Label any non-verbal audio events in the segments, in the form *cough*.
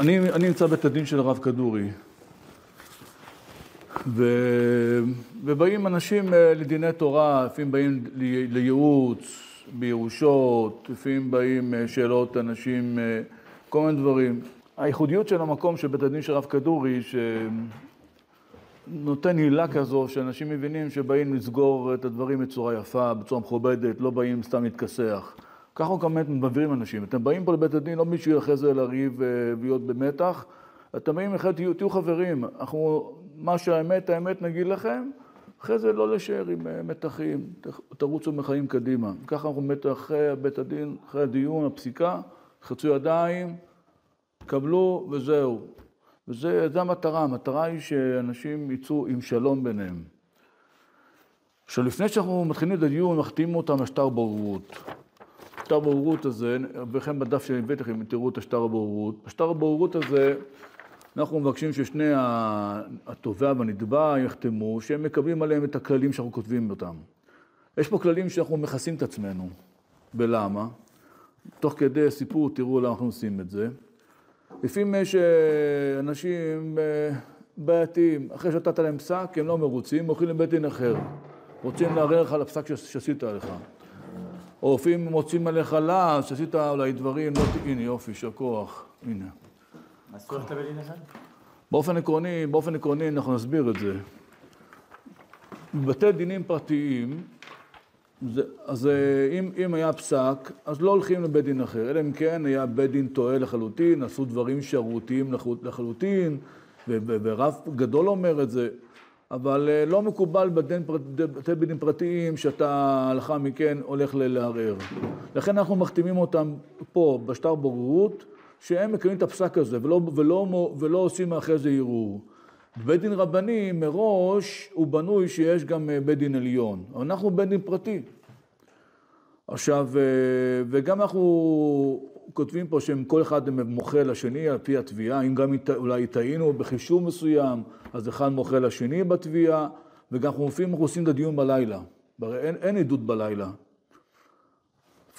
אני, אני נמצא בית הדין של הרב כדורי, ו, ובאים אנשים אה, לדיני תורה, לפעמים באים לייעוץ, בירושות, לפעמים באים אה, שאלות אנשים, אה, כל מיני דברים. הייחודיות של המקום של בית הדין של הרב כדורי, שנותן הילה כזו, שאנשים מבינים שבאים לסגור את הדברים בצורה יפה, בצורה מכובדת, לא באים סתם להתכסח. ככה גם באמת מבהירים אנשים. אתם באים פה לבית הדין, לא בשביל אחרי זה לריב אה, ולהיות במתח, אתם באים אחרי, תהיו, תהיו חברים. אנחנו, מה שהאמת, האמת נגיד לכם, אחרי זה לא להישאר עם אה, מתחים, תרוצו מחיים קדימה. ככה אנחנו באמת אחרי בית הדין, אחרי הדיון, הפסיקה, חצו ידיים, קבלו וזהו. וזו המטרה, המטרה היא שאנשים יצאו עם שלום ביניהם. עכשיו, לפני שאנחנו מתחילים את הדיון, מחתימים אותם לשטר בוררות. השטר הבוררות הזה, וכן בדף שהבאתי לכם, תראו את השטר הבוררות. בשטר הבוררות הזה, אנחנו מבקשים ששני התובע והנתבע יחתמו, שהם מקבלים עליהם את הכללים שאנחנו כותבים אותם. יש פה כללים שאנחנו מכסים את עצמנו. בלמה? תוך כדי סיפור, תראו למה אנחנו עושים את זה. לפעמים יש אה, אנשים אה, בעייתיים, אחרי שנתת להם פסק, הם לא מרוצים, הולכים לבית דין אחר. רוצים לערער לך על הפסק שעשית עליך. לפעמים מוצאים עליך לעז, שעשית אולי דברים, לא... הנה יופי, יישר כוח, הנה. אסור לבית דין אחד? באופן עקרוני, באופן עקרוני אנחנו נסביר את זה. בבתי דינים פרטיים, זה, אז אה, אם, אם היה פסק, אז לא הולכים לבית דין אחר, אלא אם כן היה בית דין טועה לחלוטין, עשו דברים שערותיים לחלוטין, ורב גדול אומר את זה. אבל אה, לא מקובל בבתי בית דין פרטיים שאתה לאחר מכן הולך לערער. לכן אנחנו מחתימים אותם פה בשטר בוררות, שהם מקיימים את הפסק הזה ולא, ולא, ולא עושים אחרי זה ערעור. בבית דין רבני מראש הוא בנוי שיש גם אה, בית דין עליון, אנחנו בית דין פרטי. עכשיו, אה, וגם אנחנו כותבים פה שהם כל אחד מוחה לשני על פי התביעה, אם גם אולי טעינו בחישוב מסוים, אז אחד מוחה לשני בתביעה, וגם אנחנו לפעמים אנחנו עושים את הדיון בלילה. הרי אין, אין עדות בלילה.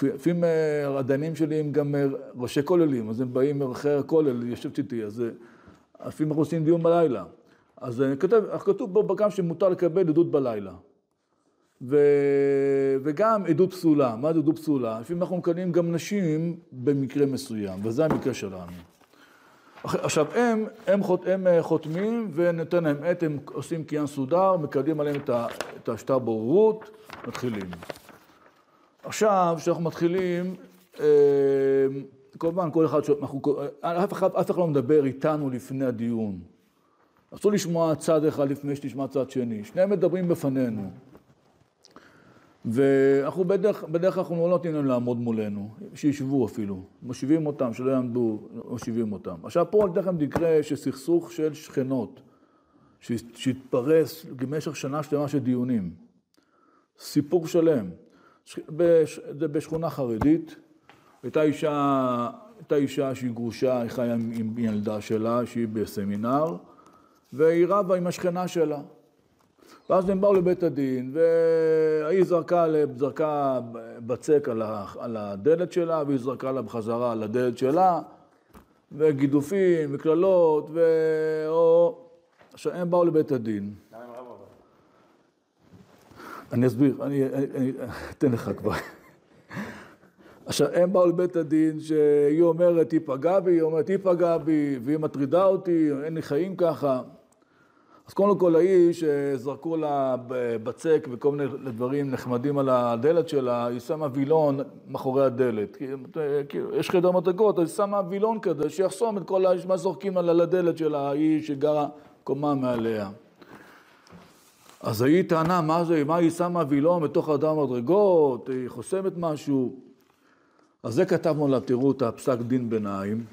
לפעמים הדיינים שלי הם גם ראשי כוללים, אז הם באים מרחי הכולל, יושבת איתי, אז לפעמים אנחנו עושים דיון בלילה. אז כתוב, כתוב פה גם שמותר לקבל עדות בלילה. ו... וגם עדות פסולה. מה זה עדות פסולה? לפעמים אנחנו מקבלים גם נשים במקרה מסוים, וזה המקרה שלנו. עכשיו, הם, הם, חות, הם אה, חותמים ונותן להם עת, הם עושים קיין סודר, מקבלים עליהם את, ה, את השטר בוררות, מתחילים. עכשיו, כשאנחנו מתחילים, אה, כמובן, כל אחד, אנחנו, אף, אחד, אף אחד לא מדבר איתנו לפני הדיון. אסור לשמוע צד אחד לפני שתשמע צד שני. שניהם מדברים בפנינו. ואנחנו בדרך, בדרך כלל אנחנו לא נותנים להם לעמוד מולנו, שישבו אפילו, מושיבים אותם, שלא יעמדו, מושיבים אותם. עכשיו פה אני אתן לכם מקרה של סכסוך של שכנות, שהתפרס במשך שנה שלמה של דיונים. סיפור שלם. זה בשכונה חרדית, הייתה אישה, הייתה אישה שהיא גרושה, היא חיה עם ילדה שלה, שהיא בסמינר, והיא רבה עם השכנה שלה. ואז הם באו לבית הדין, והיא זרקה, זרקה בצק על הדלת שלה, והיא זרקה לה בחזרה על הדלת שלה, וגידופים, וקללות, ו... או... עכשיו, הם באו לבית הדין. הם רבו? אני אסביר, אני אתן לך כבר. עכשיו, הם באו לבית הדין שהיא אומרת, היא פגעה בי, היא אומרת, היא פגעה בי, והיא מטרידה אותי, אין לי חיים ככה. אז קודם כל האיש, זרקו לה בצק וכל מיני דברים נחמדים על הדלת שלה, היא שמה וילון מאחורי הדלת. כאילו, יש חדר מדרגות, אז היא שמה וילון כזה שיחסום את כל מה זורקים על הדלת של האיש שגרה קומה מעליה. אז היא טענה, מה זה, מה היא שמה וילון בתוך חדר מדרגות, היא חוסמת משהו. אז זה כתבנו לה, תראו את הפסק דין ביניים.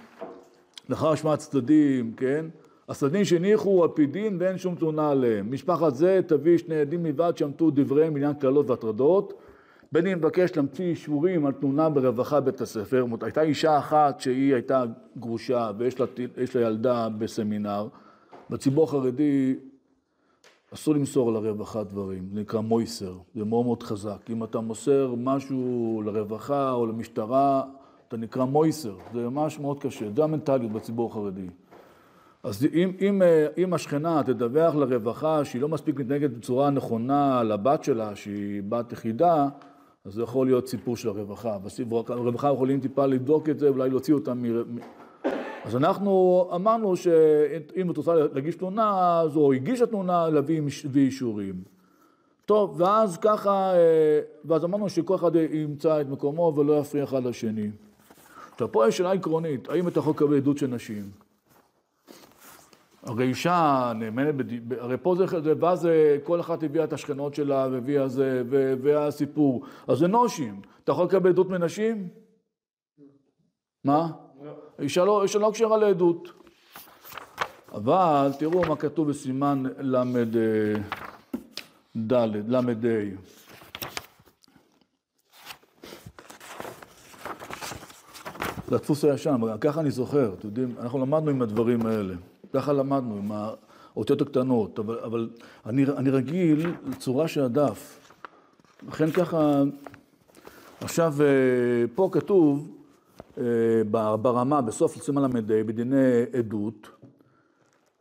לאחר השמעת צדדים, כן? הסדין שהניחו דין ואין שום תלונה עליהם. משפחת זה תביא שני עדים מלבד שעמדו דבריהם בעניין קללות והטרדות. אם מבקש להמציא אישורים על תלונה ברווחה בית הספר. הייתה אישה אחת שהיא הייתה גרושה ויש לה, לה ילדה בסמינר. בציבור החרדי אסור למסור לרווחה דברים, זה נקרא מויסר, זה מאוד מאוד חזק. אם אתה מוסר משהו לרווחה או למשטרה, אתה נקרא מויסר, זה ממש מאוד קשה, זה המנטליות בציבור החרדי. אז אם, אם, אה, אם השכנה תדווח לרווחה שהיא לא מספיק מתנהגת בצורה נכונה לבת שלה, שהיא בת יחידה, אז זה יכול להיות סיפור של הרווחה. הרווחה יכולים טיפה לבדוק את זה, אולי להוציא אותם מ... אז אנחנו אמרנו שאם את רוצה להגיש תלונה, אז או הגישה תלונה, להביא אישורים. טוב, ואז ככה, אה, ואז אמרנו שכל אחד ימצא את מקומו ולא יפריע אחד לשני. עכשיו, פה יש שאלה עקרונית, האם אתה יכול לקבל עדות של נשים? הרי אישה נאמנת, הרי פה זה, ואז כל אחת הביאה את השכנות שלה והביאה זה, והסיפור. אז זה נושים. אתה יכול לקבל עדות מנשים? מה? לא. אישה לא, אישה לא קשרה לעדות. אבל תראו מה כתוב בסימן ל"ד, ל"ה. זה הדפוס הישן, ככה אני זוכר, אתם יודעים, אנחנו למדנו עם הדברים האלה. ככה למדנו, עם האותיות הקטנות, אבל, אבל אני, אני רגיל לצורה של הדף. לכן ככה, עכשיו אה, פה כתוב אה, ברמה, בסוף סימן ל"ה, בדיני עדות,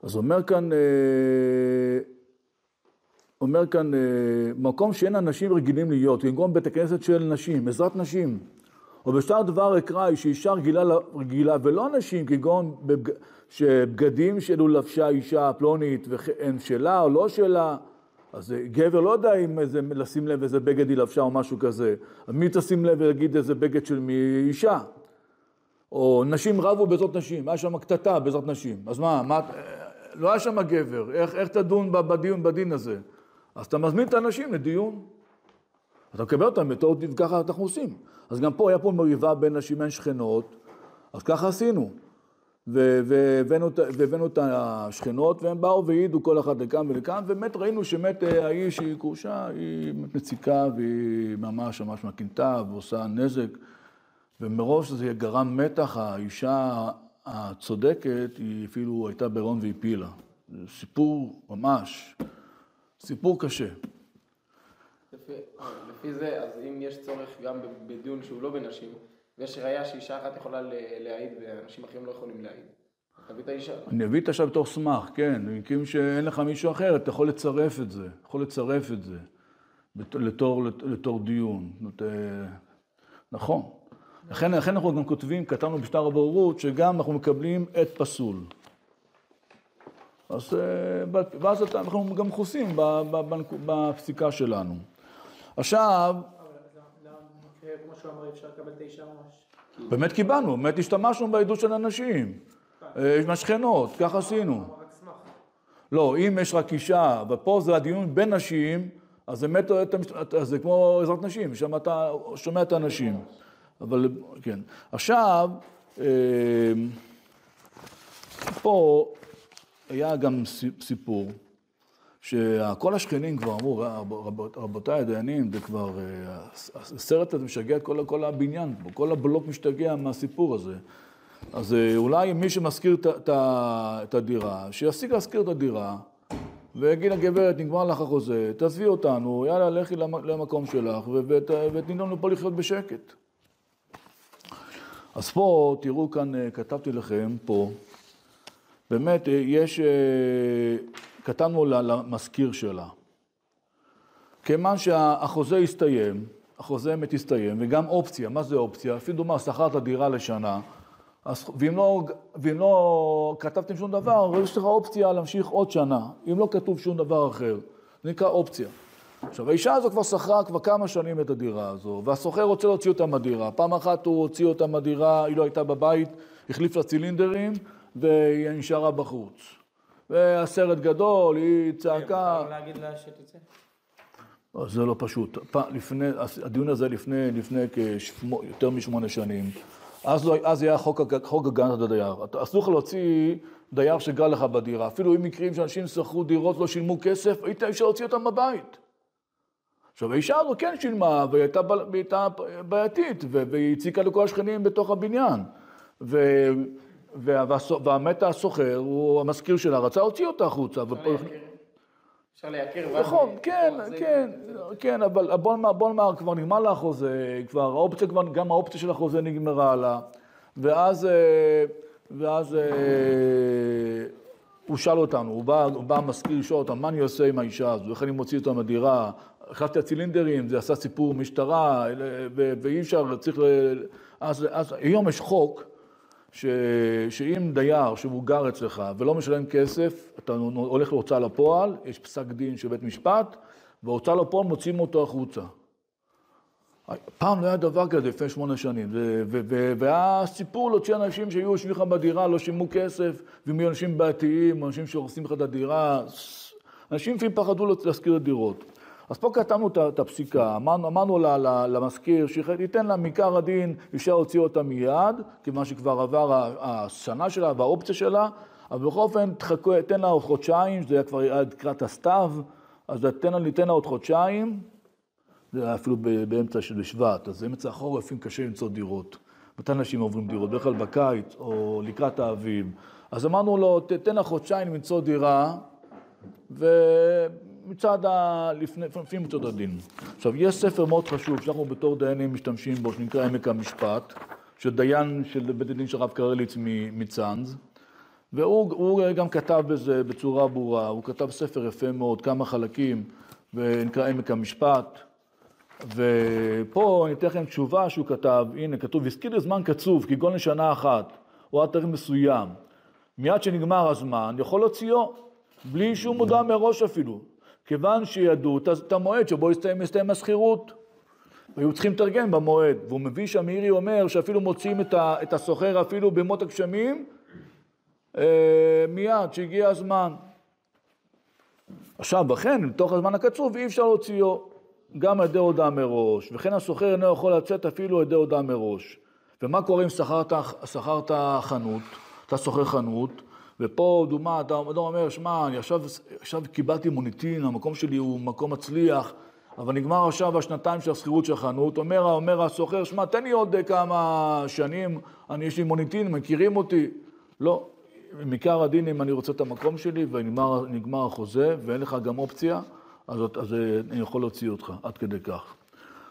אז אומר כאן, אה, אומר כאן, מקום שאין אנשים רגילים להיות, כגון בית הכנסת של נשים, עזרת נשים. או בשטר דבר אקרא שאישה רגילה, רגילה ולא נשים, כגון שבגדים שלו לבשה אישה פלונית והם שלה או לא שלה, אז גבר לא יודע אם איזה, לשים לב איזה בגד היא לבשה או משהו כזה. מי תשים לב ולהגיד איזה בגד של מי אישה? או נשים רבו בעזרת נשים, היה שם קטטה בעזרת נשים. אז מה, מה, לא היה שם גבר, איך, איך תדון בדיון, בדין הזה? אז אתה מזמין את האנשים לדיון. אתה מקבל אותם בתור ככה אנחנו עושים. אז גם פה היה פה מריבה בין נשים, בין שכנות, אז ככה עשינו. והבאנו את השכנות, והם באו והעידו כל אחד לכאן ולכאן, ובאמת ראינו שבאמת אה, האיש היא כרושה, היא מציקה והיא ממש ממש מקינטה ועושה נזק, ומרוב שזה גרם מתח, האישה הצודקת, היא אפילו הייתה בהיריון והפילה. סיפור ממש, סיפור קשה. לפי, זה, אז אם יש צורך גם בדיון שהוא לא בנשים, ויש ראייה שאישה אחת יכולה להעיד ואנשים אחרים לא יכולים להעיד. תביא את האישה. אני אביא את האישה בתור סמך, כן. במקרים שאין לך מישהו אחר, אתה יכול לצרף את זה. יכול לצרף את זה לתור, לתור דיון. אה, נכון. לכן, לכן אנחנו גם כותבים, כתבנו בשטר הבוררות, שגם אנחנו מקבלים עת פסול. אז אה, ואז אנחנו גם מכוסים בפסיקה שלנו. עכשיו... באמת קיבלנו, באמת השתמשנו בעדות של אנשים, אה, עם השכנות, ככה עשינו. לא, אם יש רק אישה, ופה זה הדיון בין נשים, אז באמת זה כמו עזרת נשים, שם אתה שומע את האנשים. אבל כן. עכשיו, אה, פה היה גם סיפור. שכל השכנים כבר אמרו, רבותיי הדיינים, זה כבר, אה, הסרט הזה משגע את כל, כל הבניין פה, כל הבלוק משתגע מהסיפור הזה. אז אה, אולי מי שמשכיר את הדירה, שיפסיק להשכיר את הדירה, ויגיד לגברת, נגמר לך החוזה, תעזבי אותנו, יאללה, לכי למקום שלך, ותני לנו פה לחיות בשקט. אז פה, תראו כאן, אה, כתבתי לכם פה, באמת, יש... כתבנו למזכיר שלה. כיוון שהחוזה הסתיים, החוזה באמת הסתיים, וגם אופציה, מה זה אופציה? אפילו דוגמה, שכרת דירה לשנה, אז, ואם, לא, ואם לא כתבתם שום דבר, יש לך אופציה להמשיך עוד שנה, אם לא כתוב שום דבר אחר, זה נקרא אופציה. עכשיו, האישה הזו כבר שכרה כבר כמה שנים את הדירה הזו, והסוחר רוצה להוציא אותה מהדירה. פעם אחת הוא הוציא אותה מהדירה, היא לא הייתה בבית, החליף לה צילינדרים, והיא נשארה בחוץ. והסרט גדול, היא צעקה. להגיד לה שתצא? זה לא פשוט. לפני, הדיון הזה לפני, לפני יותר משמונה שנים. אז, לא, אז היה חוק, חוק הגנת הדייר. אסור לך להוציא דייר שגר לך בדירה. אפילו אם מקרים שאנשים שכרו דירות, לא שילמו כסף, היית אפשר להוציא אותם בבית. עכשיו, האישה הזו כן שילמה, והיא הייתה, הייתה בעייתית, והיא הציקה לכל השכנים בתוך הבניין. ו... והמת הסוחר, הוא המזכיר שלה, רצה להוציא אותה החוצה. אפשר לייקר. ואז... נכון, אה, כן, כן, זה- כן, אבל בוא נאמר, כבר נגמר לה החוזה, כבר האופציה, כבר, גם האופציה של החוזה נגמרה לה, ואז, אה, ואז אה, הוא שאל אותנו, הוא בא, הוא בא המזכיר לשאול אותנו, מה אני עושה עם האישה הזו, איך אני מוציא אותה מהדירה, החלפתי הצילינדרים, זה עשה סיפור משטרה, ו- ואי אפשר, צריך ל... אז, אז היום יש חוק, ש... שאם דייר שהוא גר אצלך ולא משלם כסף, אתה הולך להוצאה לפועל, יש פסק דין של בית משפט, והוצאה לפועל מוציאים אותו החוצה. פעם לא היה דבר כזה לפני שמונה שנים, והיה סיפור להוציא אנשים שהיו יושבים לך בדירה, לא שילמו כסף, והם יהיו אנשים בעייתיים, אנשים שהורסים לך את הדירה, אנשים לפעמים פחדו להשכיר את דירות. אז פה כתבנו את הפסיקה, אמרנו, אמרנו למזכיר שייתן לה מעיקר הדין, אפשר להוציא אותה מיד, כיוון שכבר עבר השנה שלה והאופציה שלה, אבל בכל אופן תחכו, תן לה עוד חודשיים, זה היה כבר עד לקראת הסתיו, אז תן לה, ניתן לה עוד חודשיים, זה היה אפילו באמצע של שבט, אז באמצע החורף אם קשה למצוא דירות. מתי אנשים עוברים דירות? בדרך כלל בקיץ או לקראת האביב. אז אמרנו לו, "ת- תן לה חודשיים למצוא דירה, ומצד ה... לפני, לפנים מצד הדין. עכשיו, יש ספר מאוד חשוב שאנחנו בתור דיינים משתמשים בו, שנקרא עמק המשפט, של דיין של בית הדין של הרב קרליץ מצאנז, והוא הוא גם כתב בזה בצורה ברורה, הוא כתב ספר יפה מאוד, כמה חלקים, ונקרא עמק המשפט. ופה אני אתן לכם תשובה שהוא כתב, הנה כתוב, הזכיר לזמן קצוב, כגון לשנה אחת, או עד תאריך מסוים. מיד שנגמר הזמן, יכול להוציאו, בלי שום מודע מראש אפילו, כיוון שידעו את- המועד שבו הסתיים, הסתיים השכירות. והיו צריכים לתרגם במועד, והוא מביא שם, מירי אומר שאפילו מוציאים את, הסוחר אפילו בימות הגשמים, אה, מיד, שהגיע הזמן. עכשיו, לכן, מתוך הזמן הקצוב אי אפשר להוציאו גם על ידי הודעה מראש, וכן הסוחר אינו יכול לצאת אפילו על ידי הודעה מראש. ומה קורה אם שכרת חנות, אתה שוכר חנות, ופה דוגמה, אתה אדם אומר, שמע, אני עכשיו, עכשיו קיבלתי מוניטין, המקום שלי הוא מקום מצליח, אבל נגמר עכשיו השנתיים של השכירות של החנות, אומר, אומר הסוחר, שמע, תן לי עוד כמה שנים, אני, יש לי מוניטין, מכירים אותי. לא, מעיקר הדין אם אני רוצה את המקום שלי ונגמר נגמר החוזה ואין לך גם אופציה, אז, אז אני יכול להוציא אותך, עד כדי כך.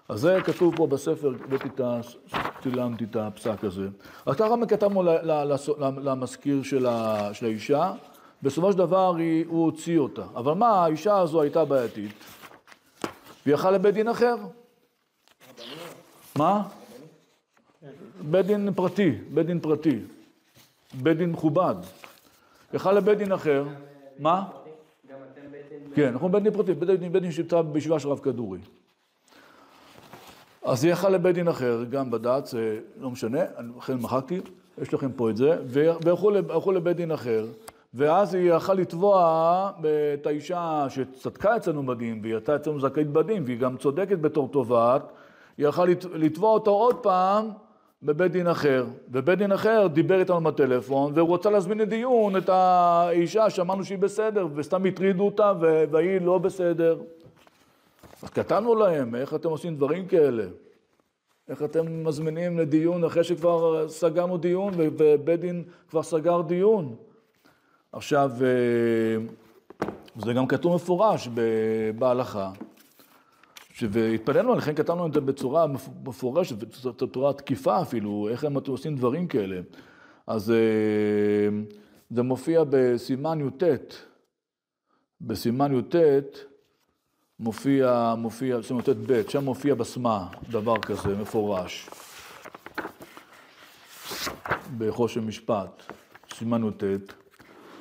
אז זה כתוב פה בספר. צילמתי את הפסק הזה. אז ככה כתבנו למזכיר של, האישה, בסופו של דבר היא, הוא הוציא אותה. אבל מה, האישה הזו הייתה בעייתית, והיא הלכה לבית דין אחר. מה? בית דין פרטי, בית דין פרטי. בית דין מכובד. יכל לבית דין אחר, מה? גם אתם בעצם... כן, אנחנו בית דין פרטי, בית דין, בית דין שנמצא בישיבה של רב כדורי. אז היא יכל לבית דין אחר, גם בד"ץ, אה, לא משנה, אני לכן מחקתי, יש לכם פה את זה, והלכו לב- הלכו לבית דין אחר, ואז היא יכל לתבוע את האישה שצדקה אצלנו בדין, והיא הייתה אצלנו זכאית בדין, והיא גם צודקת בתור תובעת, היא לת- לתבוע אותו עוד פעם בבית דין אחר. ובית דין אחר דיבר איתנו בטלפון, והוא רוצה להזמין לדיון את האישה שאמרנו שהיא בסדר, וסתם הטרידו אותה, והיא לא בסדר. אז כתבנו להם, איך אתם עושים דברים כאלה? איך אתם מזמינים לדיון אחרי שכבר סגרנו דיון ובית דין כבר סגר דיון? עכשיו, אה, זה גם כתוב מפורש בהלכה, והתפלאנו, לכן כתבנו את זה בצורה מפ- מפורשת, בצורה תקיפה אפילו, איך הם עושים דברים כאלה. אז אה, זה מופיע בסימן י"ט, בסימן י"ט, מופיע, מופיע, זאת אומרת, ב', שם מופיע בסמה דבר כזה מפורש, בחושן משפט, סימן י"ט.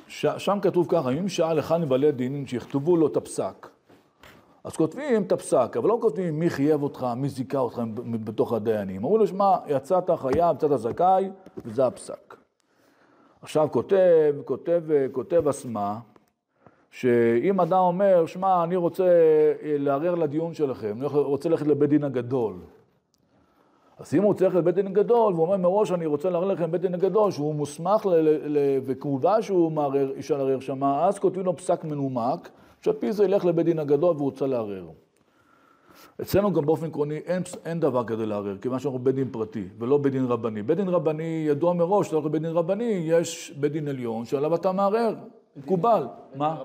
ש- שם כתוב ככה, אם שאל אחד מבעלי הדין שיכתבו לו את הפסק. אז כותבים את הפסק, אבל לא כותבים מי חייב אותך, מי זיכה אותך בתוך הדיינים. אמרו לו, שמע, יצאת חייב, יצאת זכאי, וזה הפסק. עכשיו כותב, כותב, כותב אסמה, שאם אדם אומר, שמע, אני רוצה אה, לערער לדיון שלכם, אני רוצה ללכת לבית דין הגדול. אז אם הוא רוצה ללכת לבית דין הגדול, והוא אומר מראש, אני רוצה לערער לכם לבית דין הגדול, שהוא מוסמך, וכמובן שהוא מערער, אפשר לערער שמה, אז כותבים לו פסק מנומק, שעל פי זה ילך לבית דין הגדול והוא רוצה לערער. אצלנו גם באופן עקרוני אין, אין דבר כזה לערער, כיוון שאנחנו בית דין פרטי ולא בית דין רבני. בית דין רבני ידוע מראש, שאתה הולך לבית דין רבני, יש בית דין עליון שעליו אתה מערער. מקובל. מה?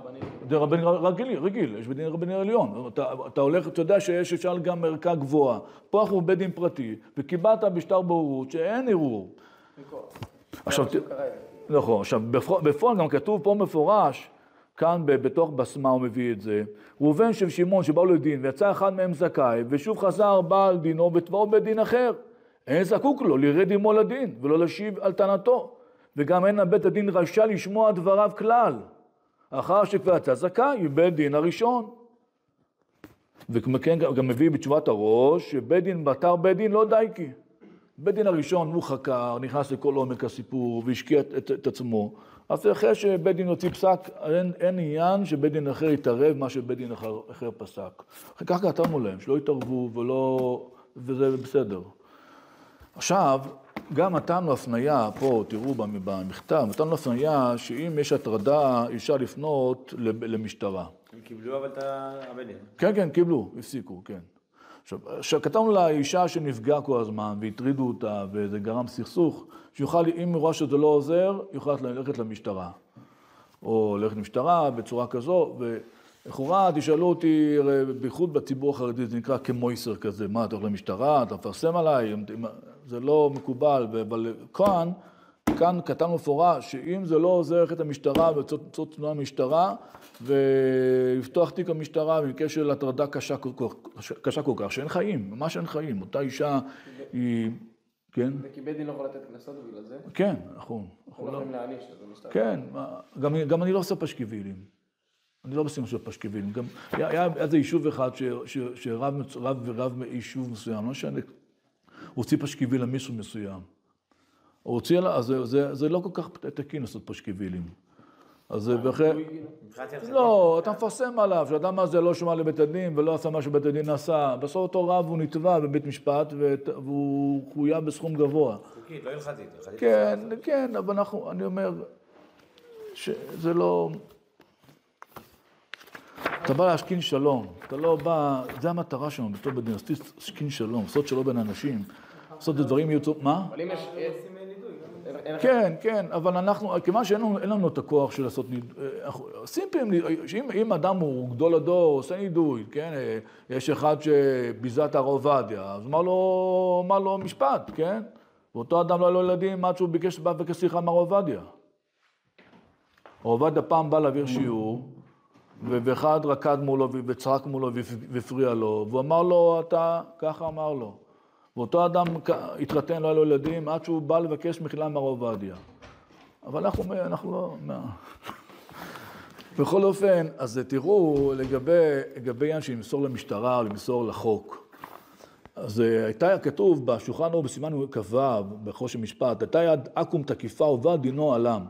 דין רבני רגיל, רגיל, יש בדין רבני עליון. אתה, אתה הולך, אתה יודע שיש אפשר גם ערכה גבוהה. פה אנחנו בבית דין פרטי, וקיבלת בשטר בוררות שאין ערעור. עכשיו. נכון, עכשיו בפועל- בפועל גם כתוב פה מפורש, כאן בתוך בסמה הוא מביא את זה, ראובן של שמעון שבאו לדין ויצא אחד מהם זכאי ושוב חזר בעל דינו ותבעו בית דין אחר. אין זקוק לו לירד עמו לדין ולא להשיב על טענתו וגם אין בית הדין רשאי לשמוע דבריו כלל אחר שכבר יצא זכאי מבית דין הראשון. וכן גם גם מביא בתשובת הראש שבית דין בתר בית דין לא די כי. בית דין הראשון הוא חקר, נכנס לכל עומק הסיפור והשקיע את, את, את עצמו. אז אחרי שבית דין הוציא פסק, אין, אין עניין שבית דין אחר יתערב מה שבית דין אחר, אחר פסק. כך כתבנו להם, שלא יתערבו ולא... וזה בסדר. עכשיו, גם נתנו הפנייה, פה תראו במ- במכתב, נתנו הפנייה שאם יש הטרדה, אפשר לפנות למשטרה. הם קיבלו אבל את הבדין. כן, כן, קיבלו, הפסיקו, כן. עכשיו, כתבנו לאישה שנפגעה כל הזמן והטרידו אותה וזה גרם סכסוך, שיוכל, אם היא רואה שזה לא עוזר, יוכל ללכת למשטרה. או ללכת למשטרה בצורה כזו, ולכאורה תשאלו אותי, בייחוד בציבור החרדי זה נקרא כמויסר כזה, מה, אתה הולך למשטרה, אתה מפרסם עליי, זה לא מקובל, אבל כאן, כאן כתבנו מפורש שאם זה לא עוזר ללכת למשטרה ולצאת תנועה במשטרה ולפתוח תיק במשטרה במקרה של הטרדה קשה כל כך, קשה כל כך, שאין חיים, ממש אין חיים, אותה אישה היא, כן, זה כי בית דין לא יכול לתת קנסות בגלל זה. כן, נכון, אנחנו לא יכולים להעניש. כן, גם, גם אני לא עושה פשקווילים. אני לא עושה פשקווילים. גם היה, איזה יישוב אחד שרב מיישוב מסוים, לא משנה, הוציא פשקוויל למישהו מסוים. הוא הוציא, לה- אז זה, זה, זה לא כל כך תקין לעשות פשקווילים. אז זה בהחלט... לא, אתה מפרסם עליו, שאדם הזה לא שמע לבית הדין ולא עשה מה שבית הדין עשה. בסוף אותו רב הוא נתבע בבית משפט והוא חויב בסכום גבוה. חוקית, לא. הלכתית. כן, כן, אבל אנחנו, אני אומר, שזה לא... אתה בא להשכין שלום, אתה לא בא, זה המטרה שלנו בתור בית דין, אז להשכין שלום, לעשות שלום בין אנשים, לעשות את הדברים יוצאו, מה? אבל אם יש... לך- כן, כן, אבל אנחנו, כיוון שאין לנו, את הכוח של לעשות נידוי, אנחנו עושים פעמים, אם אדם הוא גדול הדור, עושה נידוי, כן, אה, יש אחד שביזה את הרב עובדיה, אז אמר לו, אמר לו משפט, כן? ואותו אדם לא היה לו ילדים עד שהוא ביקש, בא וביקש סליחה מהרב עובדיה. הרב עובדיה פעם בא להעביר שיעור, ואחד רקד מולו ו- וצעק מולו והפ- והפריע לו, והוא אמר לו, אתה, ככה אמר לו. ואותו אדם התחתן, לא היה לו ילדים, עד שהוא בא לבקש מחילה מהרב עובדיה. אבל אנחנו, אנחנו לא... *laughs* בכל אופן, אז תראו, לגבי, לגבי עניין של למסור למשטרה או למסור לחוק. אז אה, הייתה כתוב בשולחן ערוך בסימן כ"ו, בחושן משפט, הייתה יד עכו"ם תקיפה ובא דינו עלם.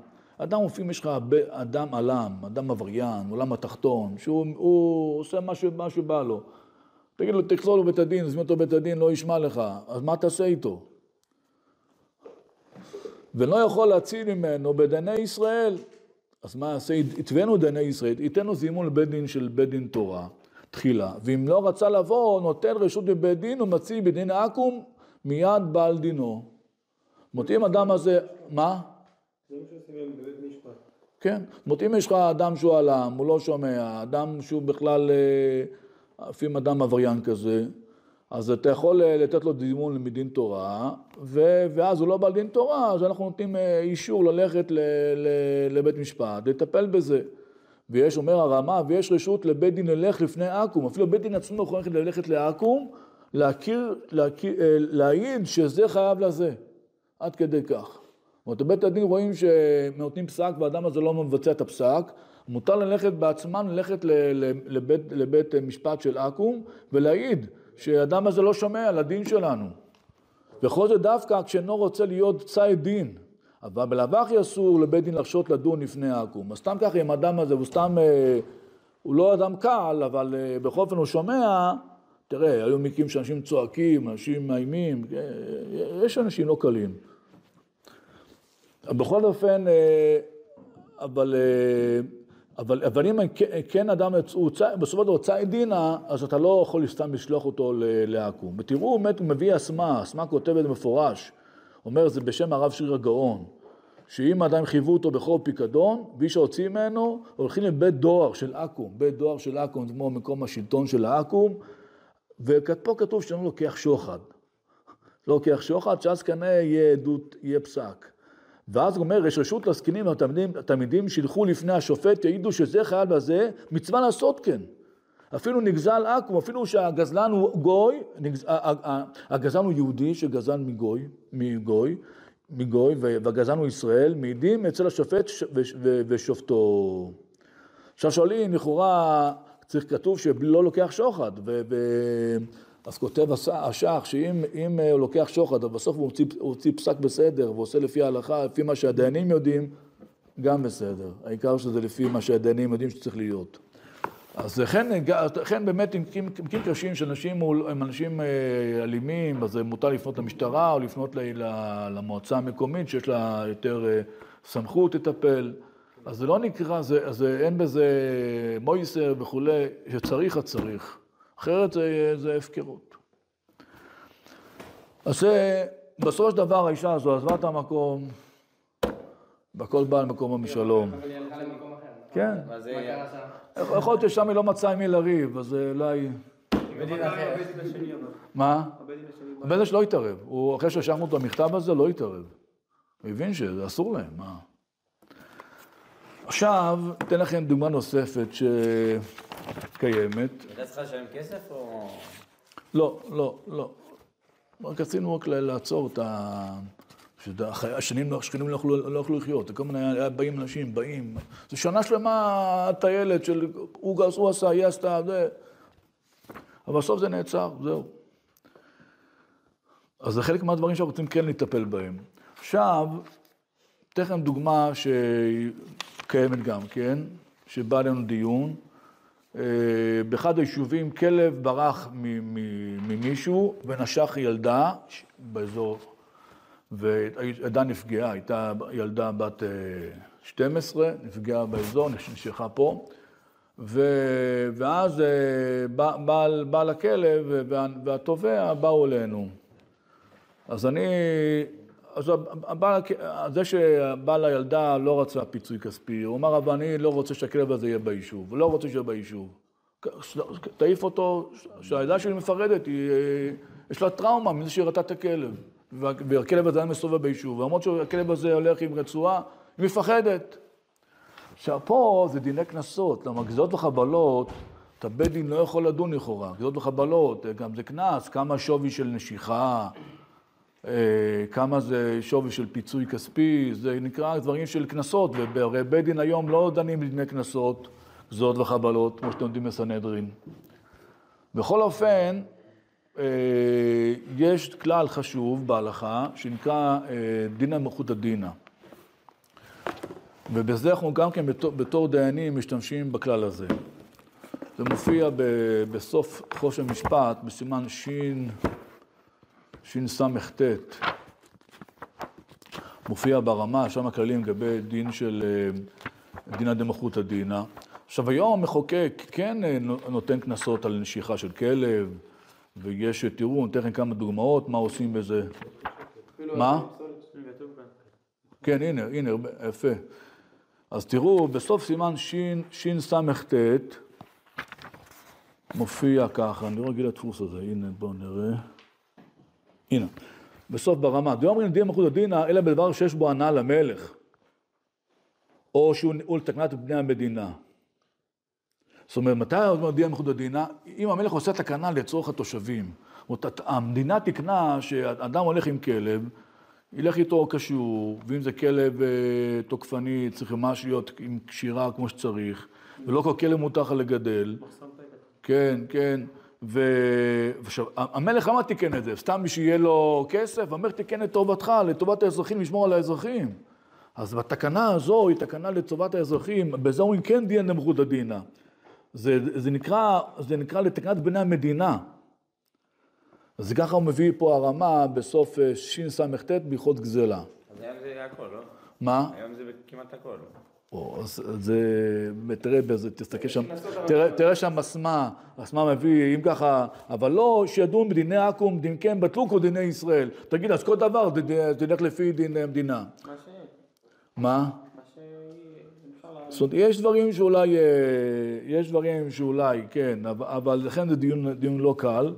אדם לפעמים יש לך אדם עלם, אדם עבריין, עולם התחתון, שהוא הוא עושה מה ש- מה שבא לו. תגיד לו, תחזור לבית הדין, תזמין אותו לבית הדין, לא ישמע לך, אז מה תעשה איתו? ולא יכול להציל ממנו בדיני ישראל. אז מה יעשה? יתבענו דיני ישראל, ייתן לו זימון לבית דין של בית דין תורה, תחילה. ואם לא רצה לבוא, נותן רשות לבית דין ומציל בדין עכו"ם מיד בעל דינו. זאת אומרת, אם אדם הזה, מה? כן. זאת אומרת, אם יש לך אדם שהוא עלם, הוא לא שומע, אדם שהוא בכלל, אה, לפעמים אדם עבריין כזה, אז אתה יכול אה, לתת לו זימון מדין תורה, ו- ואז הוא לא בעל דין תורה, אז אנחנו נותנים אה, אישור ללכת ל- ל- לבית משפט, לטפל בזה. ויש, אומר הרמה, ויש רשות לבית דין ללך לפני עכו"ם, אפילו בית דין עצמו יכול ללכת- ללכת לעכו"ם, להכיר, להכיר, אה, להעיד שזה חייב לזה, עד כדי כך. זאת אומרת, בית הדין רואים שנותנים פסק והאדם הזה לא מבצע את הפסק, מותר ללכת בעצמם, ללכת לבית, לבית משפט של עכו"ם ולהעיד שהאדם הזה לא שומע על הדין שלנו. וכל זה דווקא כשאינו רוצה להיות ציד דין. אבל בלאו אסור לבית דין לחשות לדון לפני עכו"ם. אז סתם ככה, אם האדם הזה הוא סתם, אה, הוא לא אדם קל, אבל אה, בכל אופן הוא שומע, תראה, היו מקרים שאנשים צועקים, אנשים מאיימים, אה, יש אנשים לא קלים. בכל אופן, אה, אבל, אה, אבל, אבל אם כן- כן אדם, הוא בסופו של דבר צא דינה, אז אתה לא יכול סתם לשלוח אותו לעכו"ם. ותראו, באמת הוא מביא אסמה, אסמה כותבת במפורש, אומר זה בשם הרב שריר הגאון, שאם האדם חייבו אותו בחוב פיקדון, בלי שהוציא ממנו, הולכים לבית דואר של עכו"ם. בית דואר של עכו"ם כמו מקום השלטון של העכו"ם, ופה כתוב שאני לוקח שוחד. לא לוקח שוחד, שאז כנראה יהיה עדות, יהיה פסק. ואז הוא אומר, יש רשות לזקנים והתלמידים התלמידים שילכו לפני השופט, יעידו שזה חייל בזה, מצווה לעשות כן. אפילו נגזל עכו"ם, אפילו שהגזלן הוא גוי, נגז- הגזלן הוא יהודי שגזל מגוי, מגוי, מגוי, והגזלן הוא ישראל, מעידים אצל השופט ושופטו. עכשיו שואלים, לכאורה צריך כתוב שלא לוקח שוחד, ו- ו- אז כותב הש- השח שאם אם הוא לוקח שוחד, אבל בסוף הוא הוציא, הוא הוציא פסק בסדר ועושה לפי ההלכה, לפי מה שהדיינים יודעים, גם בסדר. העיקר שזה לפי מה שהדיינים יודעים שצריך להיות. אז לכן, לכן באמת במקרים מקרים קשים שאנשים הם אנשים אה, אלימים, אז מותר לפנות למשטרה או לפנות למועצה המקומית שיש לה יותר אה, סמכות לטפל. אז זה לא נקרא, זה, אז אין בזה מויסר וכולי, שצריך אז צריך. אחרת זה, זה הפקרות. אז זה, בסופו של דבר האישה הזו עזבה את המקום, והכל בא על מקומו משלום. אבל היא הלכה למקום אחר. נכון? כן. מה קרה שם? יכול להיות ששם היא לא מצאה עם מי לריב, אז אולי... השני אבל. מה? השני. הבן אדם שלא התערב. הוא, אחרי ששלחנו את המכתב הזה, לא התערב. הוא הבין שזה אסור להם, מה? עכשיו, אתן לכם דוגמה נוספת שקיימת. הייתה צריכה לשלם כסף או... לא, לא, לא. רק רצינו רק לעצור את ה... שהחיי השנים, השכנים לא יכלו, לא יכלו לחיות, כל מיני, היה באים אנשים, באים, זו שנה שלמה טיילת של הוא הוא עשה, היא עשתה, זה, אבל בסוף זה נעצר, זהו. אז זה חלק מהדברים שאנחנו רוצים כן לטפל בהם. עכשיו, אתן לכם דוגמה שקיימת גם כן, שבא אלינו דיון. אה, באחד היישובים כלב ברח ממישהו ונשך ילדה באזור, והילדה נפגעה, הייתה ילדה בת אה, 12, נפגעה באזור, נשכה פה, ו- ואז אה, בעל, בעל הכלב וה- והתובע באו אלינו. אז אני, אז הבעל, זה שבעל הילדה לא רצה פיצוי כספי, הוא אמר, אבל אני לא רוצה שהכלב הזה יהיה ביישוב, לא רוצה שיהיה ביישוב. תעיף אותו, שהילדה שלי מפרדת, היא, יש לה טראומה מזה שהיא ראתה את הכלב, וה- והכלב הזה היה מסתובב ביישוב, ולמרות שהכלב הזה הולך עם רצועה, היא מפחדת. עכשיו פה זה דיני קנסות, למה גזרות וחבלות, אתה בית דין לא יכול לדון לכאורה, גזרות וחבלות, גם זה קנס, כמה שווי של נשיכה, כמה זה שווי של פיצוי כספי, זה נקרא דברים של קנסות, ובהרי בית דין היום לא דנים בדיני קנסות, גזרות וחבלות, כמו שאתם יודעים בסנהדרין. בכל אופן, אה, יש כלל חשוב בהלכה, שנקרא אה, דינא מלכותא דינא. ובזה אנחנו גם כן בתור, בתור דיינים משתמשים בכלל הזה. זה מופיע ב, בסוף חוש המשפט, בסימן ש... שס"ט. מופיע ברמה, שם הכללים לגבי דין של אה, דינא דמלכותא דינא. עכשיו היום המחוקק כן אה, נותן קנסות על נשיכה של כלב, ויש, תראו, אני אתן לכם כמה דוגמאות, מה עושים בזה. מה? כן, הנה, הנה, יפה. אז תראו, בסוף סימן שס"ט מופיע ככה, אני לא רגיל לדפוס הזה, הנה, בואו נראה. הנה, בסוף ברמה, דיום אומרים דין מלכות הדינא, אלא בדבר שיש בו הנאה למלך, או שהוא הוא לתקנת בני המדינה. זאת אומרת, מתי אומר דין מלכות הדינא? אם המלך עושה תקנה לצורך התושבים. זאת אומרת, המדינה תקנה שאדם הולך עם כלב, ילך איתו קשור, ואם זה כלב אה, תוקפני, צריך ממש להיות עם קשירה כמו שצריך, ולא כל כלב מותר לך לגדל. כן, כן. ועכשיו, המלך למה תיקן את זה? סתם שיהיה לו כסף? המלך תיקן לטובתך, לטובת האזרחים, לשמור על האזרחים. אז בתקנה הזו, היא תקנה לטובת האזרחים, בזה אומרים כן דין נמכות הדינא. זה, זה, נקרא, זה נקרא לתקנת בני המדינה. אז ככה הוא מביא פה הרמה בסוף אה, שס"ט בהלכות גזלה. אז היום זה הכל, לא? מה? היום זה כמעט הכל. זה, תראה בזה, תסתכל שם, תראה, תראה שם אסמה, אסמה מביא, אם ככה, אבל לא שידון בדיני עכו"ם, דין כן בטלו כל דיני ישראל. תגיד, אז כל דבר זה- זה ילך לפי דין המדינה. מה ש... מה? מה ש... זאת אומרת, יש דברים שאולי, אה, יש דברים שאולי, כן, אבל, לכן זה דיון, דיון לא קל,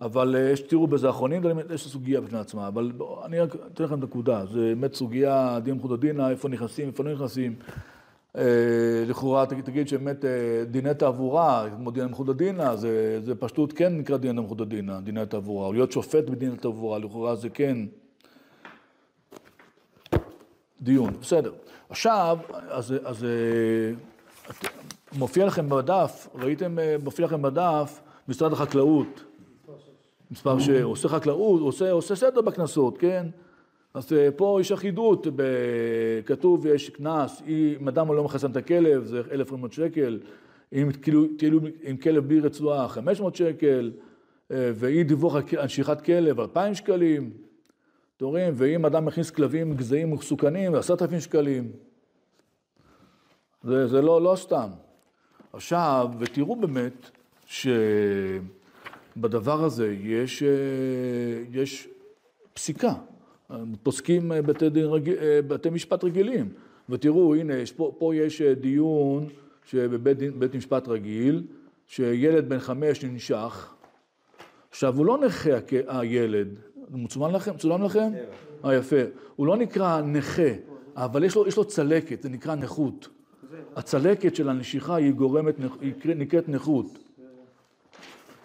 אבל אה, יש, תראו בזה אחרונים, זה יש סוגיה בפני עצמה, אבל אני רק אתן לכם נקודה, זה באמת סוגיה, דין חודא דינא, איפה נכנסים, איפה לא נכנסים. אה, לכאורה תגיד, שבאמת אה, דיני תעבורה, כמו דין מחודא דינא, זה, זה פשטות כן נקרא דין מחודא דינא, דיני תעבורה, או להיות שופט בדין תעבורה, לכאורה זה כן דיון, בסדר. עכשיו, אז, אז אה, את- מופיע לכם בדף, ראיתם, מופיע לכם בדף, משרד החקלאות, מספר שעושה חקלאות, עושה, עושה סדר בקנסות, כן? אז אה, פה יש אחידות, כתוב יש קנס, אם אדם לא מחסן את הכלב זה 1,400 שקל, אם כאילו, כאילו עם כלב בלי רצועה 500 שקל, אה, ואי דיווח על נשיכת כלב 2,000 שקלים, אתם רואים? ואם אדם מכניס כלבים גזעים מסוכנים, 10,000 שקלים. זה, זה לא, לא סתם. עכשיו, ותראו באמת שבדבר הזה יש, אה, יש פסיקה. פוסקים אה, בתי, דין רגיל, אה, בתי משפט רגילים. ותראו, הנה, יש פה, פה יש אה, דיון שבבית משפט רגיל, שילד בן חמש ננשך. עכשיו, הוא לא נכה, הילד. מצולם לכם? מצולם לכם? אה, יפה. הוא לא נקרא נכה, אבל יש לו, יש לו צלקת, זה נקרא נכות. הצלקת של הנשיכה היא גורמת, היא קר- נקראת נכות.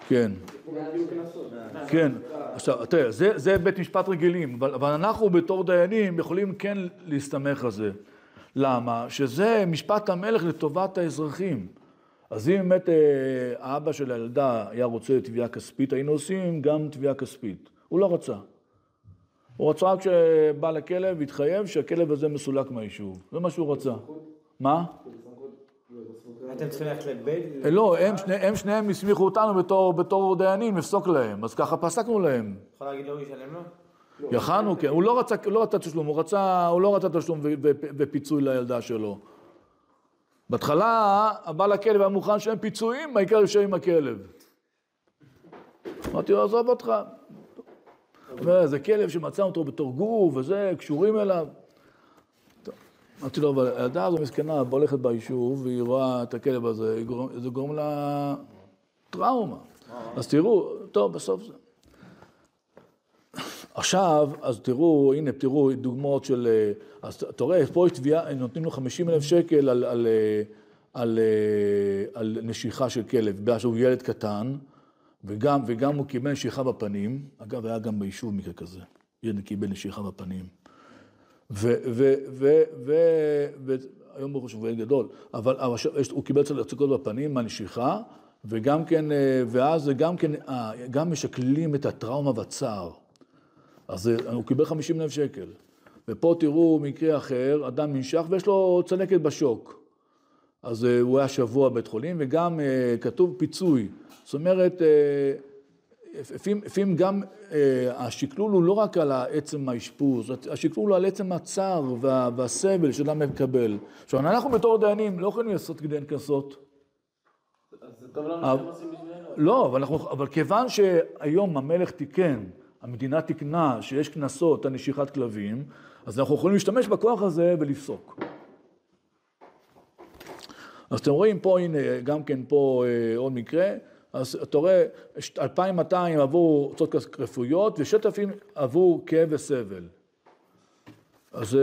כן. כן. עכשיו, תראה, זה, זה בית משפט רגילים, אבל, אבל אנחנו בתור דיינים יכולים כן להסתמך על זה. למה? שזה משפט המלך לטובת האזרחים. אז אם באמת אה, האבא של הילדה היה רוצה תביעה כספית, היינו עושים גם תביעה כספית. הוא לא רצה. הוא רצה רק כשבעל הכלב התחייב שהכלב הזה מסולק מהיישוב. זה מה שהוא רצה. מה? אתם צריכים ללכת לבית... אה, לא, הם, שני, הם שניהם הסמיכו אותנו בתור, בתור דיינים לפסוק להם, אז ככה פסקנו להם. יכול להגיד לו, הוא ישלם לו? יכלנו, כן. הוא לא רצה, הוא לא רצה תשלום, הוא, רצה, הוא לא רצה תשלום ופיצוי לילדה שלו. בהתחלה, הבעל הכלב היה מוכן שאין פיצויים, העיקר יושב עם הכלב. אמרתי לו, עזוב אותך. זה כלב שמצא אותו בתור גור וזה, קשורים אליו. אמרתי לו, אבל הילדה הזו מסכנה, הולכת ביישוב, והיא רואה את הכלב הזה, זה גורם לה טראומה. אז תראו, טוב, בסוף זה. עכשיו, אז תראו, הנה, תראו דוגמאות של... אז אתה רואה, פה יש תביעה, נותנים לו 50 אלף שקל על, על, על, אה, על נשיכה של כלב, בגלל שהוא ילד קטן, וגם, וגם הוא קיבל נשיכה בפנים. אגב, היה גם ביישוב מקרה כזה. ילד קיבל נשיכה בפנים. ו... ו... ו... ו... ו... היום ברוך הוא ילד גדול, אבל, הוא קיבל אצל הצקות בפנים מהנשיכה, וגם כן, אה, ואז גם כן, אה, גם משקללים את הטראומה והצער. אז הוא קיבל 50 אלף שקל. ופה תראו מקרה אחר, אדם ננשך ויש לו צלקת בשוק. אז אה, הוא היה שבוע בבית חולים, וגם כתוב פיצוי. זאת אומרת, לפעמים, לפעמים גם אה, השקלול הוא לא רק על עצם האשפוז, השקלול הוא על עצם הצער וה, והסבל שאדם מקבל. עכשיו, אנחנו בתור דיינים לא יכולים לעשות כדי אין קנסות. בשבילנו. לא, אבל, אנחנו, אבל כיוון שהיום המלך תיקן, המדינה תיקנה שיש קנסות על נשיכת כלבים, אז אנחנו יכולים להשתמש בכוח הזה ולפסוק. אז אתם רואים פה, הנה, גם כן פה אה, עוד מקרה, אז אתה רואה, יש 2,200 עבור הוצאות רפואיות ו-6,000 עבור כאב וסבל. אז, אה,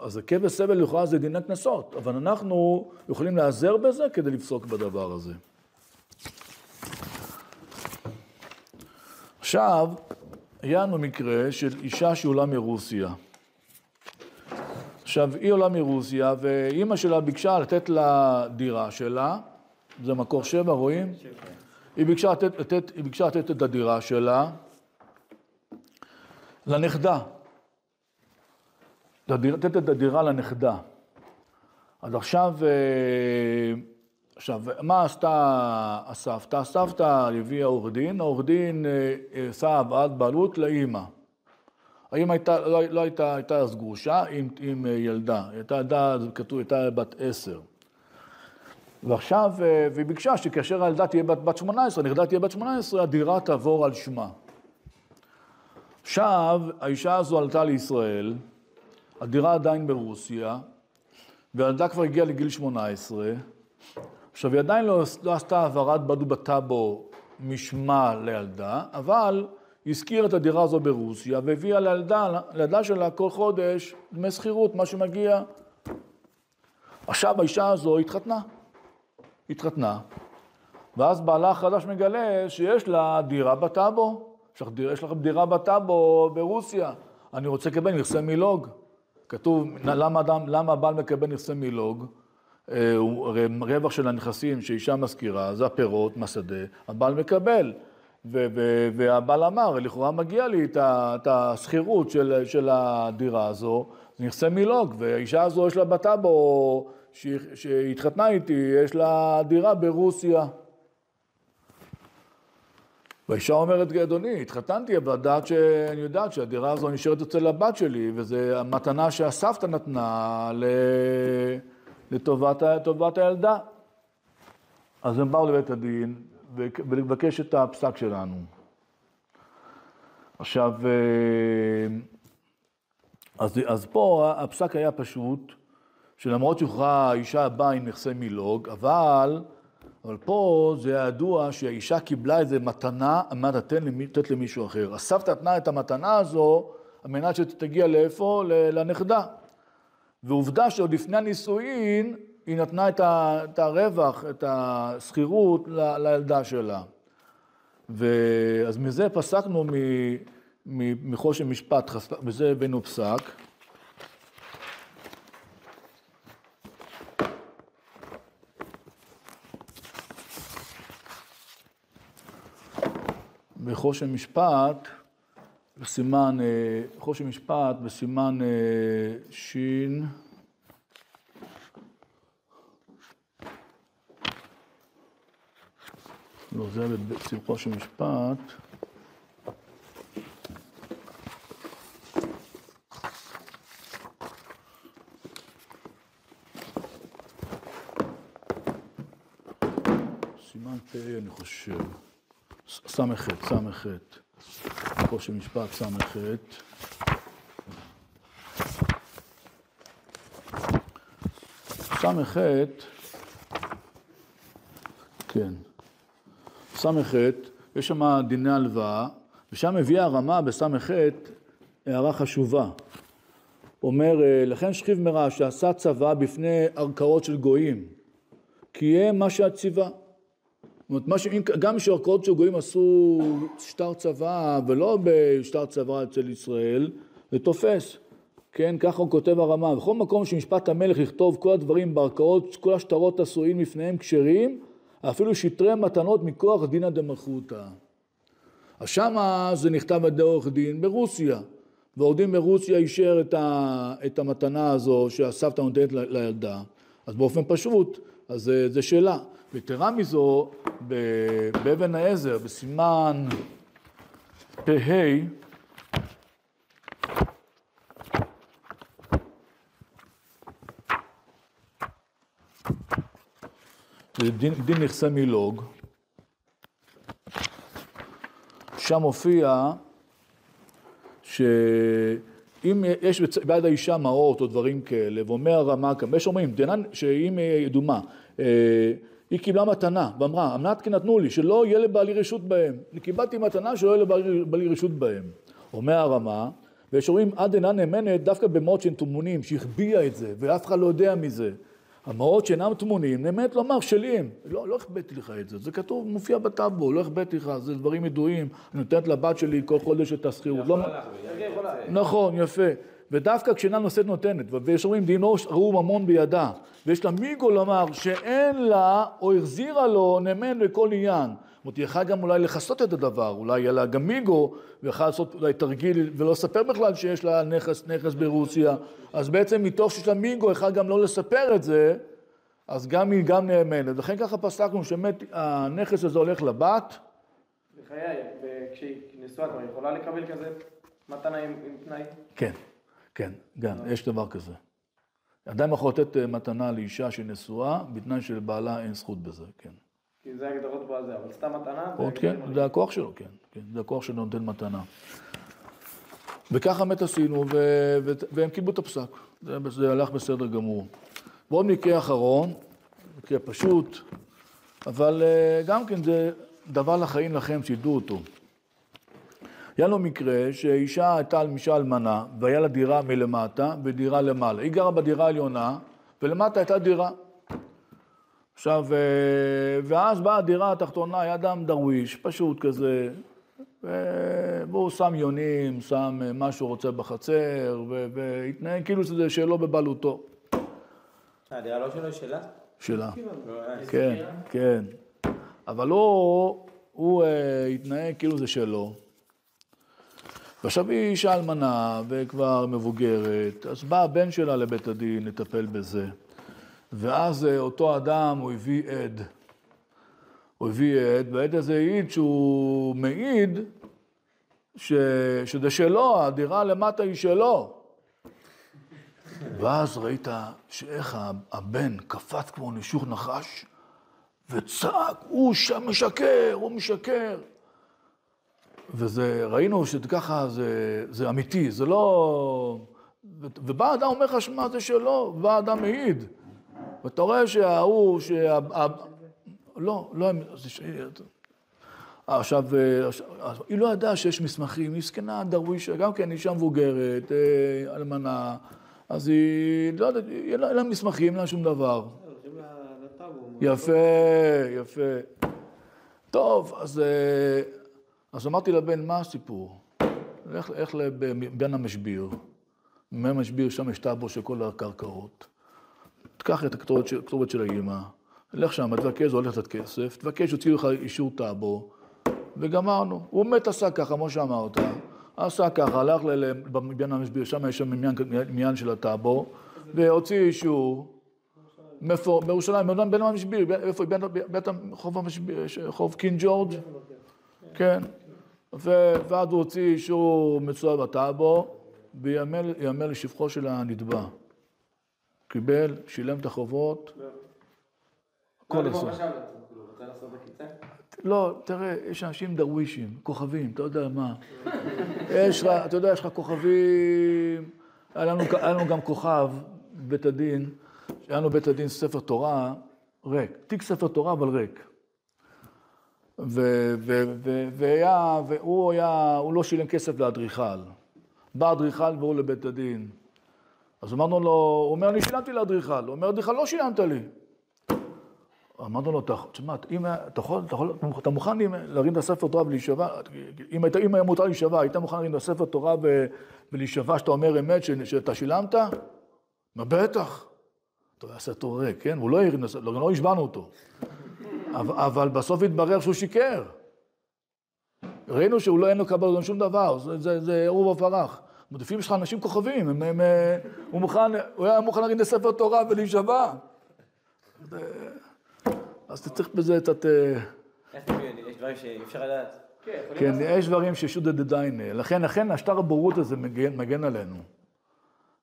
אז כאב וסבל לכאורה זה דיני קנסות, אבל אנחנו יכולים להיעזר בזה כדי לפסוק בדבר הזה. עכשיו, היה לנו מקרה של אישה שעולה מרוסיה. עכשיו, היא עולה מרוסיה, ואימא שלה ביקשה לתת לה דירה שלה, זה מקור שבע, רואים? היא ביקשה לתת, לתת, היא ביקשה לתת את הדירה שלה לנכדה. לתת את הדירה לנכדה. אז עכשיו, אה, עכשיו, מה עשתה הסבתא? הסבתא הביאה עורך דין, העורך דין אה, אה, עשה העברת בעלות לאימא. האמא הייתה, לא, לא הייתה, הייתה אז גרושה עם, עם אה, ילדה, הייתה ילדה, כתוב, הייתה בת עשר. ועכשיו, אה, והיא ביקשה שכאשר הילדה תהיה בת, בת 18, הנכדה תהיה בת 18, הדירה תעבור על שמה. עכשיו, האישה הזו עלתה לישראל, הדירה עדיין ברוסיה, והילדה כבר הגיעה לגיל 18. עכשיו, היא עדיין לא, לא עשתה העברת בדו בטאבו משמה לילדה, אבל היא השכירה את הדירה הזו ברוסיה, והביאה לילדה, לילדה שלה כל חודש דמי שכירות, מה שמגיע. עכשיו האישה הזו התחתנה. התחתנה, ואז בעלה החדש מגלה שיש לה דירה בטאבו. יש לך, לך דירה בטאבו ברוסיה, אני רוצה לקבל נכסי מילוג. כתוב, למה, אדם, למה הבעל מקבל נכסי מילוג? אה, רווח של הנכסים שאישה משכירה, זה הפירות מהשדה, הבעל מקבל. ו- ו- והבעל אמר, לכאורה מגיע לי את השכירות של, של הדירה הזו, נכסי מילוג, והאישה הזו יש לה בטאבו, שהתחתנה איתי, יש לה דירה ברוסיה. והאישה אומרת, אדוני, התחתנתי, אבל לדעת שאני יודעת שהדירה הזו נשארת אצל הבת שלי, וזו המתנה שהסבתא נתנה לטובת הילדה. אז הם באו לבית הדין ולבקש את הפסק שלנו. עכשיו, אה, אז, אז פה הפסק היה פשוט, שלמרות שהוכרעה האישה באה עם נכסי מילוג, אבל אבל פה זה ידוע שהאישה קיבלה איזה מתנה על מנת לתת למישהו אחר. הסבתא נתנה את המתנה הזו על מנת שתגיע לאיפה? לנכדה. ועובדה שעוד לפני הנישואין היא נתנה את הרווח, את השכירות לילדה שלה. ואז מזה פסקנו מחושן משפט, בזה הבאנו פסק. בחושן משפט, בסימן, אה, חושן משפט בסימן אה, שין, לא, זה בחושן משפט. סימן פ' אני חושב. ס"ח, ס"ח, פה של משפט ס"ח. ס"ח, כן, ס"ח, יש שם דיני הלוואה, ושם מביאה הרמה בס"ח הערה חשובה. אומר, לכן שכיב מרע שעשה צבא בפני ערכאות של גויים, כי יהיה מה שהציווה. זאת אומרת, גם שערכאות של גויים עשו שטר צבא, ולא בשטר צבא אצל ישראל, זה תופס. כן, ככה הוא כותב הרמה. בכל מקום שמשפט המלך יכתוב כל הדברים בערכאות, כל השטרות עשויים לפניהם כשרים, אפילו שטרי מתנות מכוח דינא דמלכותא. אז שמה זה נכתב על ידי עורך דין ברוסיה. ועורך דין ברוסיה אישר את, ה, את המתנה הזו שהסבתא נותנת לילדה. אז באופן פשוט, אז זה שאלה. ויתרה מזו, באבן העזר, בסימן פ"ה, דין, דין נכסי מילוג, שם מופיע שאם יש ביד האישה מעות או דברים כאלה, ואומר הרמ"א, יש אומרים, דנן שאם ידומה, אה, היא קיבלה מתנה, ואמרה, אמנת כי נתנו לי, שלא יהיה לבעלי רשות בהם. אני קיבלתי מתנה שלא יהיה לבעלי רשות בהם. אומר הרמה, ויש אומרים, עד אינה נאמנת דווקא במעות שהן טמונים, שהחביאה את זה, ואף אחד לא יודע מזה. המעות שאינם טמונים, נאמנת לומר שלי הם. לא, לא החבאתי לך את זה, זה כתוב, מופיע בטאבו, לא החבאתי לך, זה דברים ידועים. אני נותנת לבת שלי כל חודש את השכירות. לא... נכון, יפה. ודווקא כשאינה נושאת נותנת, ויש אומרים דינו ראו ממון בידה, ויש לה מיגו לומר שאין לה או החזירה לו נאמן בכל עניין. זאת אומרת, היא יכולה גם אולי לכסות את הדבר, אולי יהיה לה גם מיגו, ויכולה לעשות אולי תרגיל ולא לספר בכלל שיש לה נכס, נכס ברוסיה. אז בעצם מתוך שיש לה מיגו, יכולה גם לא לספר את זה, אז גם היא גם נאמנת. לכן ככה פסקנו שבאמת הנכס הזה הולך לבת. בחיי, וכשהיא נשואה כבר יכולה לקבל כזה מתנה עם, עם תנאי? כן. כן, גם, יש דבר כזה. אדם יכול לתת אה, מתנה לאישה שהיא נשואה, בתנאי שלבעלה אין זכות בזה, כן. כי זה הגדרות בזה, אבל סתם מתנה? עוד כן, זה הכוח שלו, כן, כן, זה הכוח שלו נותן מתנה. וככה באמת עשינו, ו- ו- והם קיבלו את הפסק. זה, זה הלך בסדר גמור. ועוד מקרה אחרון, מקרה פשוט, אבל אה, גם כן זה דבר לחיים לכם, שידעו אותו. היה לו מקרה שאישה הייתה אישה אלמנה, והיה לה דירה מלמטה ודירה למעלה. היא גרה בדירה העליונה, ולמטה הייתה דירה. עכשיו, אה, ואז באה הדירה התחתונה, היה אדם דרוויש, פשוט כזה, והוא שם יונים, שם אה, מה שהוא רוצה בחצר, והתנהג כאילו שזה שלו בבעלותו. אה, הדירה לא שלו, שלה? שלה. אה, כן, כן. אבל הוא, הוא התנהג כאילו זה שלו. ועכשיו היא אישה אלמנה וכבר מבוגרת, אז בא הבן שלה לבית הדין לטפל בזה. ואז אה, אותו אדם, הוא הביא עד. הוא הביא עד, והעד הזה העיד שהוא מעיד ש... שזה שלו, הדירה למטה היא שלו. ואז ראית שאיך הבן קפץ כמו נשוך נחש וצעק, הוא שם משקר, הוא משקר. וזה, ראינו שככה זה, זה אמיתי, זה לא... ובא אדם אומר לך, שמע, זה שלו, ובא אדם מעיד. ואתה רואה שההוא, שה... לא, לא, אה, עכשיו, היא לא ידעה שיש מסמכים, היא זקנה דרווישה, גם כן אישה מבוגרת, אה, אלמנה, אז היא, לא יודעת, אין לה מסמכים, אין לה שום דבר. יפה, יפה. טוב, אז, אה, אז אמרתי לבן, מה הסיפור? לך, לך לבין המשביר. בין המשביר, שם יש טאבו של כל הקרקעות. תקח את הכתובת של, האימא, לך שם, תבקש, הולך לתת כסף, תבקש, יוציאו לך אישור טאבו, וגמרנו. הוא באמת עשה ככה, כמו שאמרת. עשה ככה, הלך לבניין המשביר, שם יש שם עניין של הטאבו, והוציא אישור. מאיפה? בירושלים, בין המשביר, איפה? בית חוב המשביר, חוב קינג ג'ורג'? כן. ואז הוא הוציא אישור מצוין בטאבו, ויאמר לשבחו של הנתבע. קיבל, שילם את החובות, הכל עשה. מה חשבת? כאילו, בקיצה? לא, תראה, יש אנשים דרווישים, כוכבים, אתה יודע מה. יש לך, אתה יודע, יש לך כוכבים, היה לנו, היה לנו גם כוכב, בית הדין, היה לנו בית הדין ספר תורה ריק, תיק ספר תורה אבל ריק. והיה, והוא היה, הוא לא שילם כסף לאדריכל. בא אדריכל והוא לבית הדין. אז אמרנו לו, הוא אומר, אני שילמתי לאדריכל. הוא אומר, אדריכל, לא שילמת לי. אמרנו לו, תשמע, אם אתה יכול, אתה יכול, אתה מוכן להרים את הספר תורה ולהישבע, אם אם היה מותר להישבע, היית מוכן להרים את הספר תורה ולהישבע שאתה אומר אמת, שאתה שילמת? מה, בטח. טוב, היה ספר ריק, כן? הוא לא הרים, את הספר, לא לא השבענו אותו. אבל, בסוף התברר שהוא שיקר. ראינו שהוא לא, אין לו לקבל גם שום דבר, זה, זה, זה ערוב ופרח. לפעמים יש לך אנשים כוכבים, הם, הם, אה, הוא, מוכן, הוא היה מוכן להרים את הספר תורה ולהישבע. אז אתה צריך בזה קצת... אה? יש דברים שאי אפשר לדעת. כן, כן. יש דברים ששודא דדיינה. לכן, לכן השטר הבורות הזה מגן, מגן עלינו.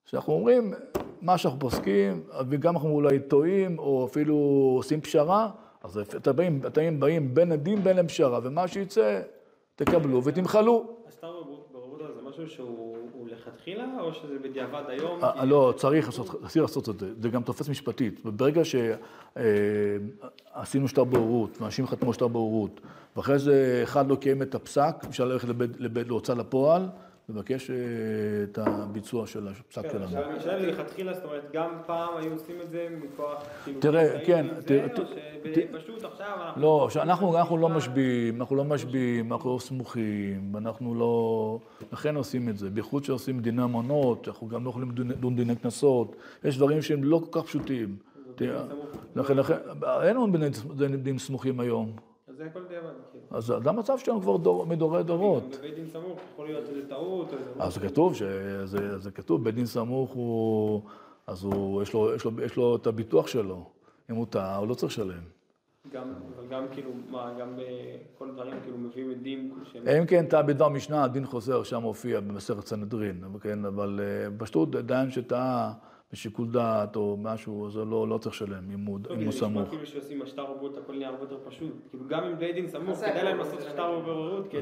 שאנחנו אומרים, מה שאנחנו פוסקים, וגם אנחנו אולי טועים, או אפילו עושים פשרה, אז אתם באים, אתם באים בין הדין בין לפשרה, ומה שיצא, תקבלו ותמחלו. זה משהו שהוא הוא לכתחילה, או שזה בדיעבד היום? אה, לא, צריך לעשות, את זה. זה גם תופס משפטית. ברגע שעשינו שטר בוררות, ואנשים חתמו שטר בוררות, ואחרי זה אחד לא קיים את הפסק, אפשר ללכת להוצאה לפועל, לבקש אה, את הביצוע של הפסק כן, שלנו. עכשיו השאלה היא לכתחילה, זאת אומרת, גם פעם היו עושים את זה מכוח, כאילו, תראה, כן, תראה, שפשוט עכשיו אנחנו... לא, אנחנו לא משביעים, אנחנו לא משביעים, אנחנו לא סמוכים, אנחנו לא... לכן עושים את זה. בייחוד שעושים דיני אמנות, אנחנו גם לא יכולים לדון דיני קנסות. יש דברים שהם לא כל כך פשוטים. לכן, אין לנו דיני דין סמוכים היום. אז זה. אז המצב שלנו כבר דור, מדורי דורות. בבית דין סמוך יכול להיות איזה טעות, או איזה... אז זה כתוב, שזה, זה כתוב, בית דין סמוך הוא, אז הוא, יש לו, יש לו, יש לו את הביטוח שלו. אם הוא טעה, הוא לא צריך לשלם. גם, גם כאילו, מה, גם בכל דברים, כאילו, מביאים עדים שהם... אם כן, טעה בדבר משנה, הדין חוזר, שם מופיע במסכת סנהדרין, כן, אבל אה, פשוט דיין שטעה בשיקול דעת או משהו, זה לא, לא צריך לשלם אם הוא, אם הוא נשמע סמוך. כאילו שעושים השטר ערבות הכל נהיה הרבה יותר פשוט. כאילו גם עם בית דין סמוך, כדאי להם לעשות שטר. כדי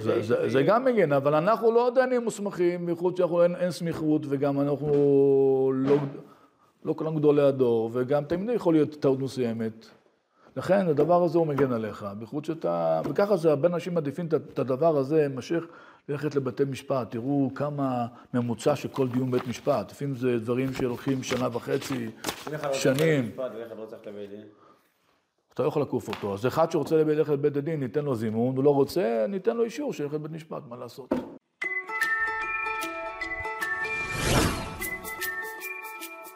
זה, גם מגן, אבל אנחנו לא דיינים מוסמכים, בייחוד שאנחנו אין, אין סמיכות, וגם אנחנו לא, לא כולם גדולי הדור, וגם תמיד יכול להיות טעות מסוימת. לכן הדבר הזה הוא מגן עליך, בייחוד שאתה, וככה זה, הרבה אנשים מעדיפים את- את הדבר הזה, משך ללכת לבתי משפט, תראו כמה ממוצע של כל דיון בית משפט, לפעמים זה דברים שלוקחים שנה וחצי, רוצה שנים. לא. אתה לא יכול לעקוף אותו. אז אחד שרוצה ללכת לבית הדין, ניתן לו זימון, הוא לא רוצה, ניתן לו אישור שילך לבית משפט, מה לעשות.